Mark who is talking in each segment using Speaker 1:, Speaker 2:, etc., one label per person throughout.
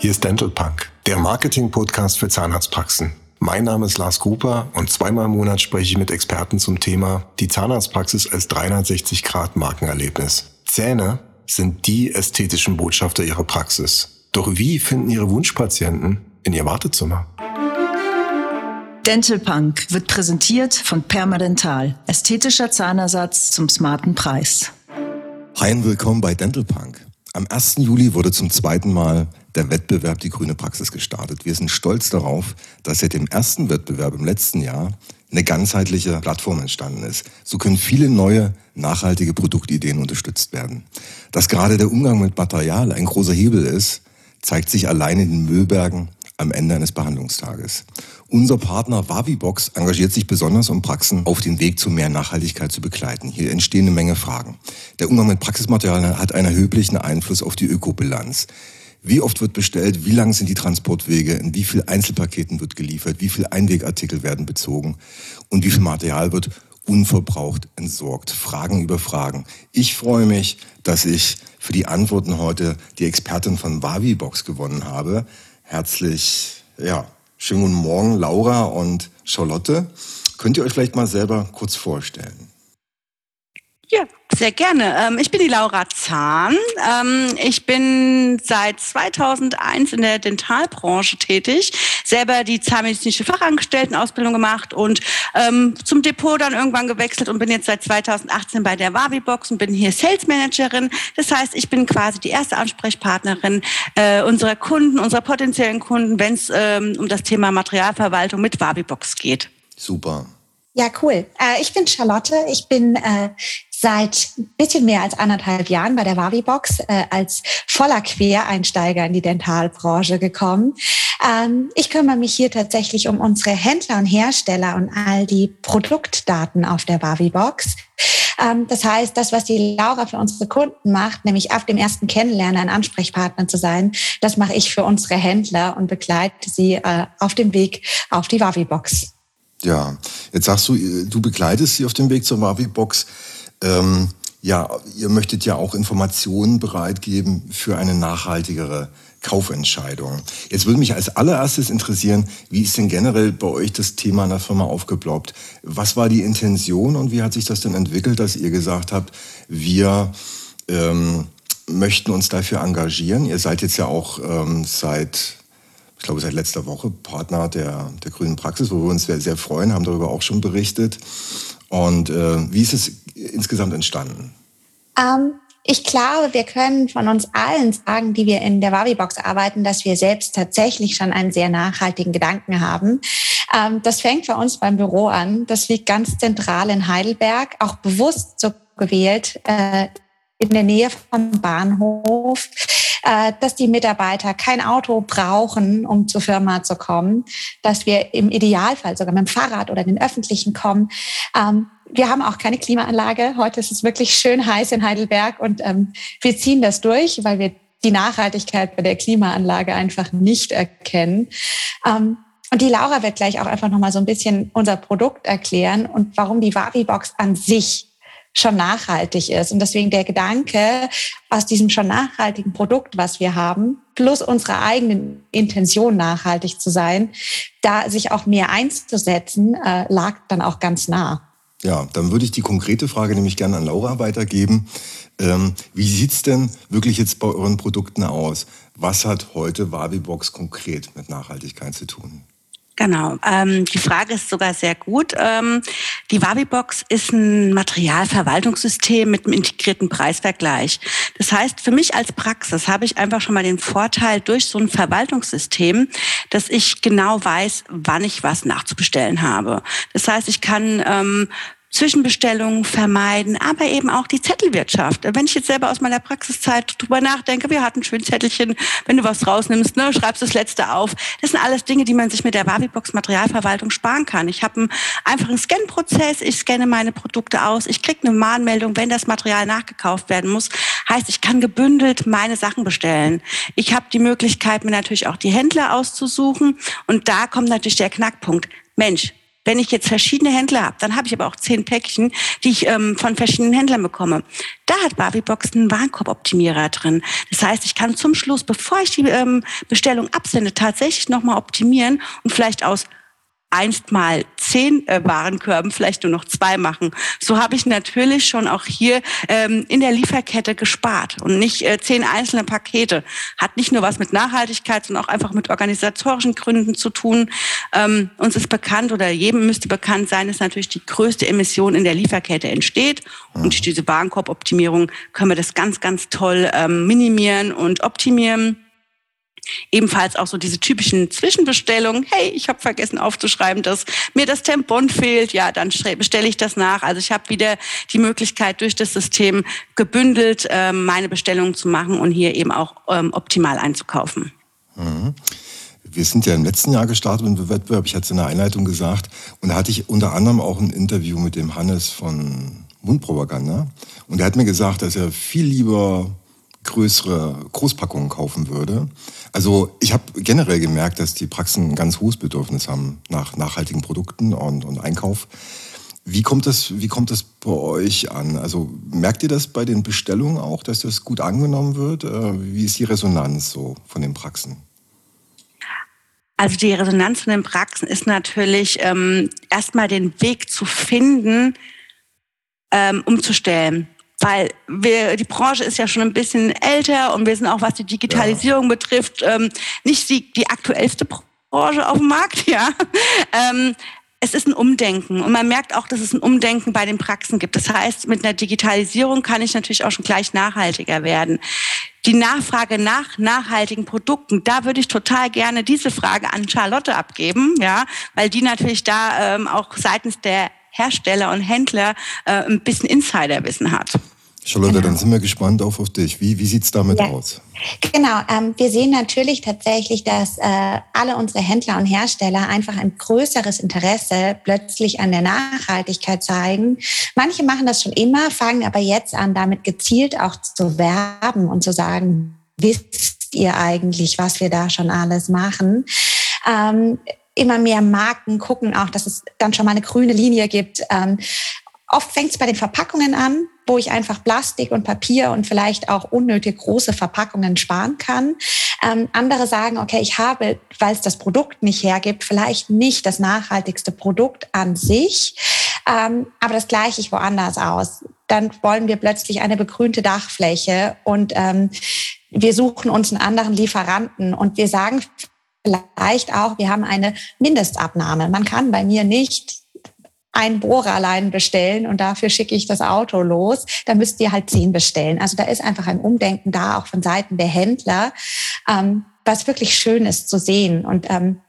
Speaker 1: Hier ist Dental Punk, der Marketing-Podcast für Zahnarztpraxen. Mein Name ist Lars Gruper und zweimal im Monat spreche ich mit Experten zum Thema die Zahnarztpraxis als 360-Grad-Markenerlebnis. Zähne sind die ästhetischen Botschafter ihrer Praxis. Doch wie finden Ihre Wunschpatienten in Ihr Wartezimmer?
Speaker 2: Dental Punk wird präsentiert von Permadental. Ästhetischer Zahnersatz zum smarten Preis.
Speaker 1: Hi und willkommen bei Dental Punk. Am 1. Juli wurde zum zweiten Mal der Wettbewerb Die Grüne Praxis gestartet. Wir sind stolz darauf, dass seit dem ersten Wettbewerb im letzten Jahr eine ganzheitliche Plattform entstanden ist. So können viele neue, nachhaltige Produktideen unterstützt werden. Dass gerade der Umgang mit Material ein großer Hebel ist, zeigt sich allein in den Müllbergen am Ende eines Behandlungstages. Unser Partner Wavibox engagiert sich besonders, um Praxen auf dem Weg zu mehr Nachhaltigkeit zu begleiten. Hier entstehen eine Menge Fragen. Der Umgang mit Praxismaterialien hat einen erheblichen Einfluss auf die Ökobilanz. Wie oft wird bestellt? Wie lang sind die Transportwege? In wie viel Einzelpaketen wird geliefert? Wie viel Einwegartikel werden bezogen? Und wie viel Material wird unverbraucht entsorgt? Fragen über Fragen. Ich freue mich, dass ich für die Antworten heute die Expertin von Wavibox gewonnen habe. Herzlich, ja, schönen guten Morgen, Laura und Charlotte. Könnt ihr euch vielleicht mal selber kurz vorstellen?
Speaker 3: Ja, sehr gerne. Ähm, ich bin die Laura Zahn. Ähm, ich bin seit 2001 in der Dentalbranche tätig, selber die zahnmedizinische Fachangestelltenausbildung gemacht und ähm, zum Depot dann irgendwann gewechselt und bin jetzt seit 2018 bei der Wavibox und bin hier Sales Managerin. Das heißt, ich bin quasi die erste Ansprechpartnerin äh, unserer Kunden, unserer potenziellen Kunden, wenn es um das Thema Materialverwaltung mit Wavibox geht.
Speaker 1: Super.
Speaker 4: Ja, cool. Äh, ich bin Charlotte. Ich bin äh, seit ein bisschen mehr als anderthalb Jahren bei der Wavibox äh, als voller Quereinsteiger in die Dentalbranche gekommen. Ähm, ich kümmere mich hier tatsächlich um unsere Händler und Hersteller und all die Produktdaten auf der Wavibox. Ähm, das heißt, das, was die Laura für unsere Kunden macht, nämlich auf dem ersten Kennenlernen ein Ansprechpartner zu sein, das mache ich für unsere Händler und begleite sie äh, auf dem Weg auf die Wavibox.
Speaker 1: Ja, jetzt sagst du, du begleitest sie auf dem Weg zur Wavibox. Ähm, ja, ihr möchtet ja auch Informationen bereitgeben für eine nachhaltigere Kaufentscheidung. Jetzt würde mich als allererstes interessieren, wie ist denn generell bei euch das Thema in der Firma aufgeploppt? Was war die Intention und wie hat sich das denn entwickelt, dass ihr gesagt habt, wir ähm, möchten uns dafür engagieren? Ihr seid jetzt ja auch ähm, seit ich glaube, seit letzter Woche Partner der, der Grünen Praxis, wo wir uns sehr, sehr freuen, haben darüber auch schon berichtet. Und äh, wie ist es insgesamt entstanden?
Speaker 4: Ähm, ich glaube, wir können von uns allen sagen, die wir in der Wavibox arbeiten, dass wir selbst tatsächlich schon einen sehr nachhaltigen Gedanken haben. Ähm, das fängt bei uns beim Büro an. Das liegt ganz zentral in Heidelberg, auch bewusst so gewählt, äh, in der Nähe vom Bahnhof äh, dass die Mitarbeiter kein Auto brauchen, um zur Firma zu kommen, dass wir im Idealfall sogar mit dem Fahrrad oder den Öffentlichen kommen. Ähm, wir haben auch keine Klimaanlage. Heute ist es wirklich schön heiß in Heidelberg und ähm, wir ziehen das durch, weil wir die Nachhaltigkeit bei der Klimaanlage einfach nicht erkennen. Ähm, und die Laura wird gleich auch einfach nochmal so ein bisschen unser Produkt erklären und warum die Wavi-Box an sich schon nachhaltig ist. Und deswegen der Gedanke aus diesem schon nachhaltigen Produkt, was wir haben, plus unsere eigenen Intention nachhaltig zu sein, da sich auch mehr einzusetzen, äh, lag dann auch ganz nah.
Speaker 1: Ja, dann würde ich die konkrete Frage nämlich gerne an Laura weitergeben. Ähm, wie sieht's denn wirklich jetzt bei euren Produkten aus? Was hat heute Wavibox konkret mit Nachhaltigkeit zu tun?
Speaker 3: Genau. Ähm, die Frage ist sogar sehr gut. Ähm, die Wavibox ist ein Materialverwaltungssystem mit einem integrierten Preisvergleich. Das heißt, für mich als Praxis habe ich einfach schon mal den Vorteil durch so ein Verwaltungssystem, dass ich genau weiß, wann ich was nachzubestellen habe. Das heißt, ich kann ähm, Zwischenbestellungen vermeiden, aber eben auch die Zettelwirtschaft. Wenn ich jetzt selber aus meiner Praxiszeit drüber nachdenke, wir hatten schön Zettelchen, wenn du was rausnimmst, ne, schreibst das letzte auf. Das sind alles Dinge, die man sich mit der Wavibox Materialverwaltung sparen kann. Ich habe einen einfachen Scan-Prozess, ich scanne meine Produkte aus, ich kriege eine Mahnmeldung, wenn das Material nachgekauft werden muss. Heißt, ich kann gebündelt meine Sachen bestellen. Ich habe die Möglichkeit, mir natürlich auch die Händler auszusuchen und da kommt natürlich der Knackpunkt. Mensch, Wenn ich jetzt verschiedene Händler habe, dann habe ich aber auch zehn Päckchen, die ich ähm, von verschiedenen Händlern bekomme. Da hat Barbie-Box einen Warenkorboptimierer drin. Das heißt, ich kann zum Schluss, bevor ich die ähm, Bestellung absende, tatsächlich nochmal optimieren und vielleicht aus einst mal zehn äh, Warenkörben vielleicht nur noch zwei machen. So habe ich natürlich schon auch hier ähm, in der Lieferkette gespart und nicht äh, zehn einzelne Pakete. Hat nicht nur was mit Nachhaltigkeit, sondern auch einfach mit organisatorischen Gründen zu tun. Ähm, uns ist bekannt oder jedem müsste bekannt sein, dass natürlich die größte Emission in der Lieferkette entsteht. Und durch diese Warenkorboptimierung können wir das ganz, ganz toll ähm, minimieren und optimieren. Ebenfalls auch so diese typischen Zwischenbestellungen. Hey, ich habe vergessen aufzuschreiben, dass mir das Tempon fehlt. Ja, dann bestelle ich das nach. Also ich habe wieder die Möglichkeit, durch das System gebündelt ähm, meine Bestellungen zu machen und hier eben auch ähm, optimal einzukaufen.
Speaker 1: Mhm. Wir sind ja im letzten Jahr gestartet mit dem Wettbewerb, ich hatte es in der Einleitung gesagt, und da hatte ich unter anderem auch ein Interview mit dem Hannes von Mundpropaganda. Und er hat mir gesagt, dass er viel lieber größere Großpackungen kaufen würde. Also ich habe generell gemerkt, dass die Praxen ein ganz hohes Bedürfnis haben nach nachhaltigen Produkten und, und Einkauf. Wie kommt, das, wie kommt das bei euch an? Also merkt ihr das bei den Bestellungen auch, dass das gut angenommen wird? Äh, wie ist die Resonanz so von den Praxen?
Speaker 3: Also die Resonanz von den Praxen ist natürlich ähm, erstmal den Weg zu finden, ähm, umzustellen weil wir, die Branche ist ja schon ein bisschen älter und wir sind auch, was die Digitalisierung ja. betrifft, ähm, nicht die, die aktuellste Branche auf dem Markt, ja. Ähm, es ist ein Umdenken und man merkt auch, dass es ein Umdenken bei den Praxen gibt. Das heißt, mit einer Digitalisierung kann ich natürlich auch schon gleich nachhaltiger werden. Die Nachfrage nach nachhaltigen Produkten, da würde ich total gerne diese Frage an Charlotte abgeben, ja, weil die natürlich da ähm, auch seitens der Hersteller und Händler äh, ein bisschen Insiderwissen hat.
Speaker 1: Charlotte, genau. dann sind wir gespannt auf, auf dich. Wie, wie sieht es damit ja. aus?
Speaker 4: Genau, ähm, wir sehen natürlich tatsächlich, dass äh, alle unsere Händler und Hersteller einfach ein größeres Interesse plötzlich an der Nachhaltigkeit zeigen. Manche machen das schon immer, fangen aber jetzt an, damit gezielt auch zu werben und zu sagen, wisst ihr eigentlich, was wir da schon alles machen? Ähm, immer mehr Marken gucken auch, dass es dann schon mal eine grüne Linie gibt. Ähm, oft fängt es bei den Verpackungen an, wo ich einfach Plastik und Papier und vielleicht auch unnötig große Verpackungen sparen kann. Ähm, andere sagen, okay, ich habe, weil es das Produkt nicht hergibt, vielleicht nicht das nachhaltigste Produkt an sich, ähm, aber das gleiche ich woanders aus. Dann wollen wir plötzlich eine begrünte Dachfläche und ähm, wir suchen uns einen anderen Lieferanten und wir sagen vielleicht auch, wir haben eine Mindestabnahme. Man kann bei mir nicht ein Bohrer allein bestellen und dafür schicke ich das Auto los, Da müsst ihr halt zehn bestellen. Also da ist einfach ein Umdenken da, auch von Seiten der Händler, ähm, was wirklich schön ist zu sehen. Und ähm,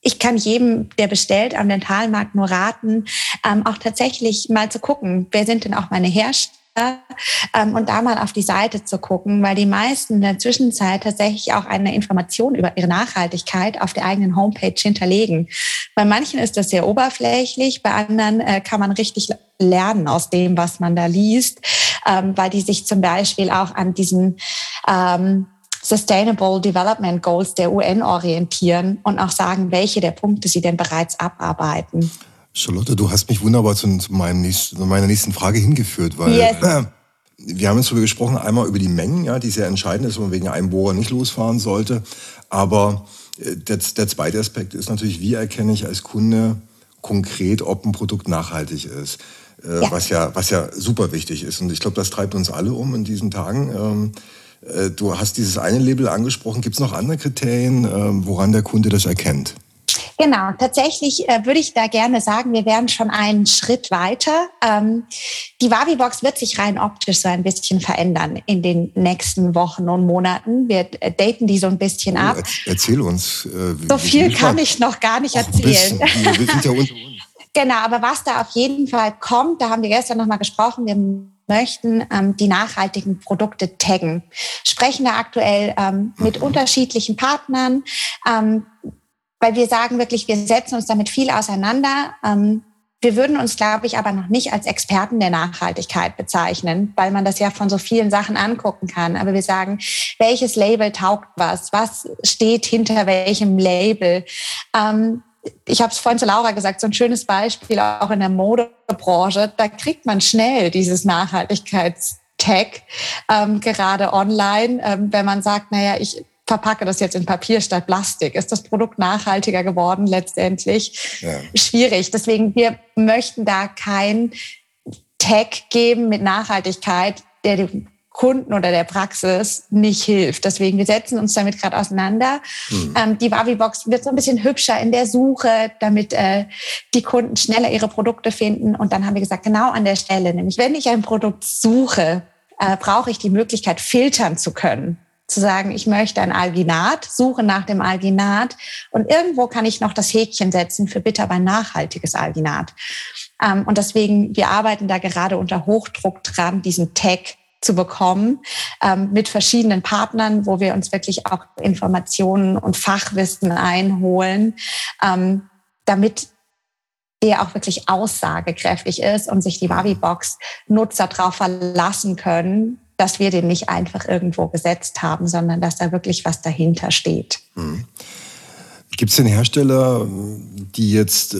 Speaker 4: ich kann jedem, der bestellt am Dentalmarkt nur raten, ähm, auch tatsächlich mal zu gucken, wer sind denn auch meine Hersteller? Ähm, und da mal auf die Seite zu gucken, weil die meisten in der Zwischenzeit tatsächlich auch eine Information über ihre Nachhaltigkeit auf der eigenen Homepage hinterlegen. Bei manchen ist das sehr oberflächlich, bei anderen äh, kann man richtig lernen aus dem, was man da liest, ähm, weil die sich zum Beispiel auch an diesen ähm, Sustainable Development Goals der UN orientieren und auch sagen, welche der Punkte sie denn bereits abarbeiten.
Speaker 1: Charlotte, du hast mich wunderbar zu, zu, nächsten, zu meiner nächsten Frage hingeführt, weil yes. äh, wir haben jetzt darüber gesprochen, einmal über die Mengen, ja, die sehr entscheidend ist, wenn man wegen einem Bohrer nicht losfahren sollte. Aber äh, der, der zweite Aspekt ist natürlich, wie erkenne ich als Kunde konkret, ob ein Produkt nachhaltig ist. Äh, ja. Was, ja, was ja super wichtig ist. Und ich glaube, das treibt uns alle um in diesen Tagen. Ähm, äh, du hast dieses eine Label angesprochen. Gibt es noch andere Kriterien, ähm, woran der Kunde das erkennt?
Speaker 4: Genau, tatsächlich äh, würde ich da gerne sagen, wir wären schon einen Schritt weiter. Ähm, die Wavi-Box wird sich rein optisch so ein bisschen verändern in den nächsten Wochen und Monaten. Wir äh, daten die so ein bisschen ab.
Speaker 1: Erzähl uns.
Speaker 4: Äh, so viel kann ich noch gar nicht erzählen.
Speaker 1: Wir, wir sind ja unter uns.
Speaker 4: Genau, aber was da auf jeden Fall kommt, da haben wir gestern noch mal gesprochen, wir möchten ähm, die nachhaltigen Produkte taggen. Sprechen da aktuell ähm, mit mhm. unterschiedlichen Partnern. Ähm, weil wir sagen wirklich, wir setzen uns damit viel auseinander. Ähm, wir würden uns, glaube ich, aber noch nicht als Experten der Nachhaltigkeit bezeichnen, weil man das ja von so vielen Sachen angucken kann. Aber wir sagen, welches Label taugt was? Was steht hinter welchem Label? Ähm, ich habe es vorhin zu Laura gesagt, so ein schönes Beispiel auch in der Modebranche, da kriegt man schnell dieses Nachhaltigkeitstag, ähm, gerade online, ähm, wenn man sagt, naja, ich verpacke das jetzt in Papier statt Plastik. Ist das Produkt nachhaltiger geworden letztendlich? Ja. Schwierig. Deswegen, wir möchten da kein Tag geben mit Nachhaltigkeit, der dem Kunden oder der Praxis nicht hilft. Deswegen, wir setzen uns damit gerade auseinander. Mhm. Ähm, die Wavi-Box wird so ein bisschen hübscher in der Suche, damit äh, die Kunden schneller ihre Produkte finden. Und dann haben wir gesagt, genau an der Stelle, nämlich wenn ich ein Produkt suche, äh, brauche ich die Möglichkeit, filtern zu können zu sagen, ich möchte ein Alginat, suche nach dem Alginat und irgendwo kann ich noch das Häkchen setzen für bitte aber ein nachhaltiges Alginat. Ähm, und deswegen, wir arbeiten da gerade unter Hochdruck dran, diesen Tag zu bekommen ähm, mit verschiedenen Partnern, wo wir uns wirklich auch Informationen und Fachwissen einholen, ähm, damit der auch wirklich aussagekräftig ist und sich die Wavi-Box-Nutzer darauf verlassen können, dass wir den nicht einfach irgendwo gesetzt haben, sondern dass da wirklich was dahinter steht. Hm.
Speaker 1: Gibt es denn Hersteller, die jetzt äh,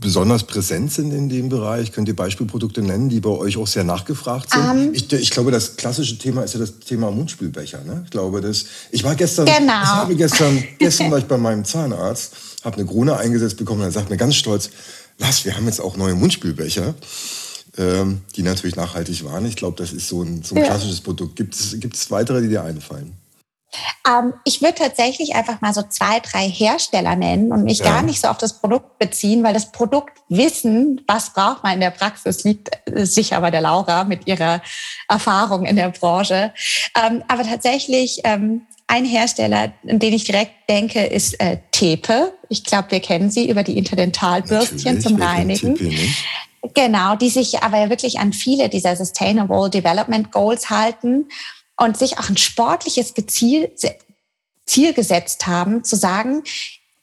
Speaker 1: besonders präsent sind in dem Bereich? Könnt ihr Beispielprodukte nennen, die bei euch auch sehr nachgefragt sind? Um, ähm. ich, ich, glaube, das klassische Thema ist ja das Thema Mundspülbecher. Ne? Ich glaube, das. Ich war gestern. Genau. Ich habe gestern, gestern war ich bei meinem Zahnarzt, habe eine Krone eingesetzt bekommen und er sagt mir ganz stolz, was, wir haben jetzt auch neue Mundspülbecher ähm, die natürlich nachhaltig waren. Ich glaube, das ist so ein, so ein klassisches Produkt. Gibt es weitere, die dir einfallen?
Speaker 4: Ähm, ich würde tatsächlich einfach mal so zwei, drei Hersteller nennen und mich ja. gar nicht so auf das Produkt beziehen, weil das Produktwissen, was braucht man in der Praxis, liegt äh, sicher bei der Laura mit ihrer Erfahrung in der Branche. Ähm, aber tatsächlich ähm, ein Hersteller, an den ich direkt denke, ist äh, Tepe. Ich glaube, wir kennen sie über die Interdentalbürstchen zum Reinigen. Genau, die sich aber wirklich an viele dieser Sustainable Development Goals halten und sich auch ein sportliches Ziel, Ziel gesetzt haben, zu sagen,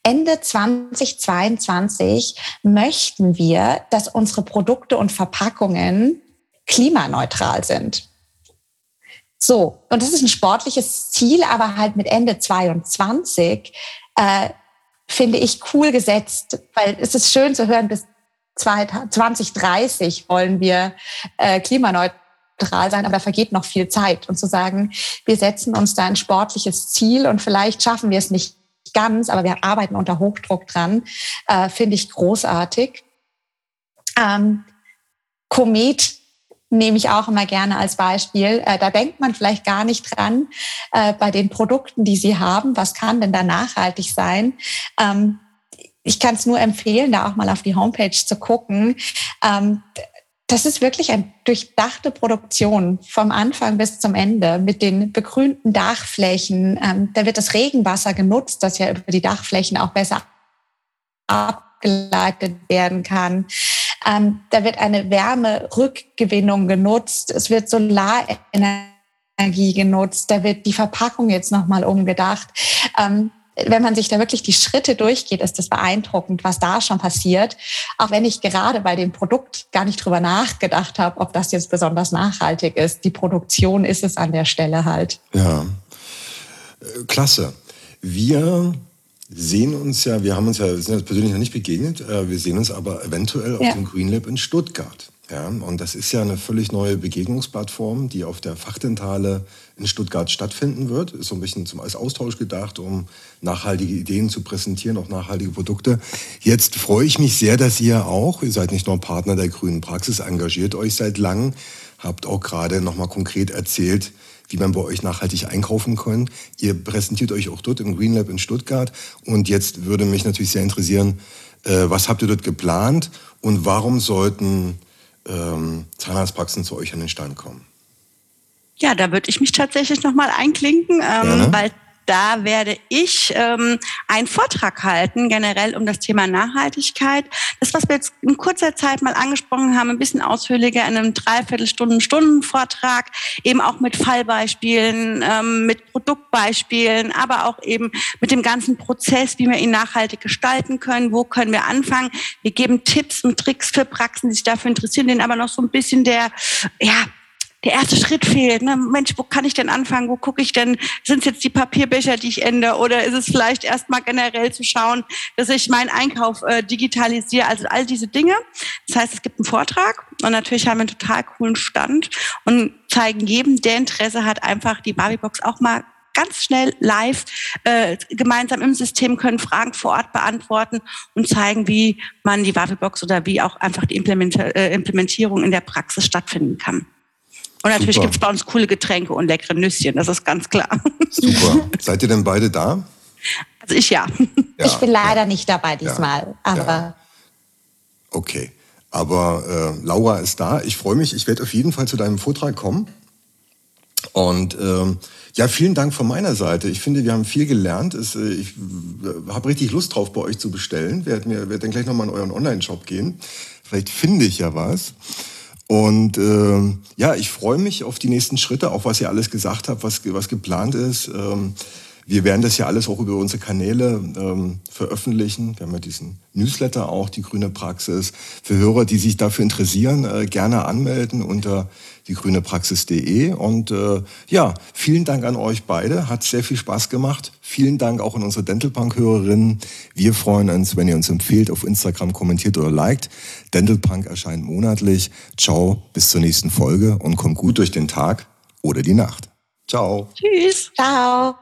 Speaker 4: Ende 2022 möchten wir, dass unsere Produkte und Verpackungen klimaneutral sind. So, und das ist ein sportliches Ziel, aber halt mit Ende 22 äh, finde ich cool gesetzt, weil es ist schön zu hören, bis 2030 wollen wir äh, klimaneutral sein, aber da vergeht noch viel Zeit. Und zu sagen, wir setzen uns da ein sportliches Ziel und vielleicht schaffen wir es nicht ganz, aber wir arbeiten unter Hochdruck dran, äh, finde ich großartig. Ähm, Komet nehme ich auch immer gerne als Beispiel. Äh, da denkt man vielleicht gar nicht dran äh, bei den Produkten, die sie haben. Was kann denn da nachhaltig sein? Ähm, ich kann es nur empfehlen, da auch mal auf die Homepage zu gucken. Ähm, das ist wirklich eine durchdachte Produktion vom Anfang bis zum Ende mit den begrünten Dachflächen. Ähm, da wird das Regenwasser genutzt, das ja über die Dachflächen auch besser abgeleitet werden kann. Ähm, da wird eine Wärmerückgewinnung genutzt. Es wird Solarenergie genutzt. Da wird die Verpackung jetzt nochmal umgedacht. Ähm, wenn man sich da wirklich die Schritte durchgeht, ist das beeindruckend, was da schon passiert. Auch wenn ich gerade bei dem Produkt gar nicht drüber nachgedacht habe, ob das jetzt besonders nachhaltig ist. Die Produktion ist es an der Stelle halt.
Speaker 1: Ja, äh, klasse. Wir sehen uns ja, wir haben uns ja, sind uns persönlich noch nicht begegnet, äh, wir sehen uns aber eventuell auf ja. dem Green Lab in Stuttgart. Ja, und das ist ja eine völlig neue Begegnungsplattform, die auf der Fachdentale in Stuttgart stattfinden wird. Ist so ein bisschen zum, als Austausch gedacht, um nachhaltige Ideen zu präsentieren, auch nachhaltige Produkte. Jetzt freue ich mich sehr, dass ihr auch, ihr seid nicht nur Partner der Grünen Praxis, engagiert euch seit langem, habt auch gerade nochmal konkret erzählt, wie man bei euch nachhaltig einkaufen kann. Ihr präsentiert euch auch dort im Green Lab in Stuttgart. Und jetzt würde mich natürlich sehr interessieren, äh, was habt ihr dort geplant und warum sollten ähm, Zahnarztpraxen zu euch an den Stand kommen?
Speaker 3: Ja, da würde ich mich tatsächlich nochmal einklinken, ähm, weil da werde ich ähm, einen Vortrag halten, generell um das Thema Nachhaltigkeit. Das, was wir jetzt in kurzer Zeit mal angesprochen haben, ein bisschen ausführlicher in einem Dreiviertelstunden, Stunden-Vortrag, eben auch mit Fallbeispielen, ähm, mit Produktbeispielen, aber auch eben mit dem ganzen Prozess, wie wir ihn nachhaltig gestalten können, wo können wir anfangen. Wir geben Tipps und Tricks für Praxen, die sich dafür interessieren, denen aber noch so ein bisschen der, ja, der erste Schritt fehlt. Ne? Mensch, wo kann ich denn anfangen? Wo gucke ich denn? Sind es jetzt die Papierbecher, die ich ändere? Oder ist es vielleicht erstmal generell zu schauen, dass ich meinen Einkauf äh, digitalisiere? Also all diese Dinge. Das heißt, es gibt einen Vortrag und natürlich haben wir einen total coolen Stand und zeigen jedem, der Interesse hat, einfach die Barbie-Box auch mal ganz schnell live äh, gemeinsam im System können Fragen vor Ort beantworten und zeigen, wie man die Waffelbox oder wie auch einfach die äh, Implementierung in der Praxis stattfinden kann. Und natürlich gibt es bei uns coole Getränke und leckere Nüsschen, das ist ganz klar.
Speaker 1: Super. Seid ihr denn beide da?
Speaker 3: Also ich ja.
Speaker 4: ja ich bin leider ja. nicht dabei diesmal, ja. aber.
Speaker 1: Okay. Aber äh, Laura ist da. Ich freue mich. Ich werde auf jeden Fall zu deinem Vortrag kommen. Und ähm, ja, vielen Dank von meiner Seite. Ich finde, wir haben viel gelernt. Es, äh, ich äh, habe richtig Lust drauf, bei euch zu bestellen. Werd mir werd dann gleich nochmal in euren Online-Shop gehen. Vielleicht finde ich ja was. Und äh, ja, ich freue mich auf die nächsten Schritte, auch was ihr alles gesagt habt, was, was geplant ist. Ähm, wir werden das ja alles auch über unsere Kanäle ähm, veröffentlichen. Wir haben ja diesen Newsletter auch, die grüne Praxis. Für Hörer, die sich dafür interessieren, äh, gerne anmelden unter diegrünepraxis.de. Und äh, ja, vielen Dank an euch beide. Hat sehr viel Spaß gemacht. Vielen Dank auch an unsere Dentalpunk-Hörerinnen. Wir freuen uns, wenn ihr uns empfehlt, auf Instagram kommentiert oder liked. Dentalpunk erscheint monatlich. Ciao, bis zur nächsten Folge und kommt gut durch den Tag oder die Nacht. Ciao.
Speaker 3: Tschüss.
Speaker 4: Ciao.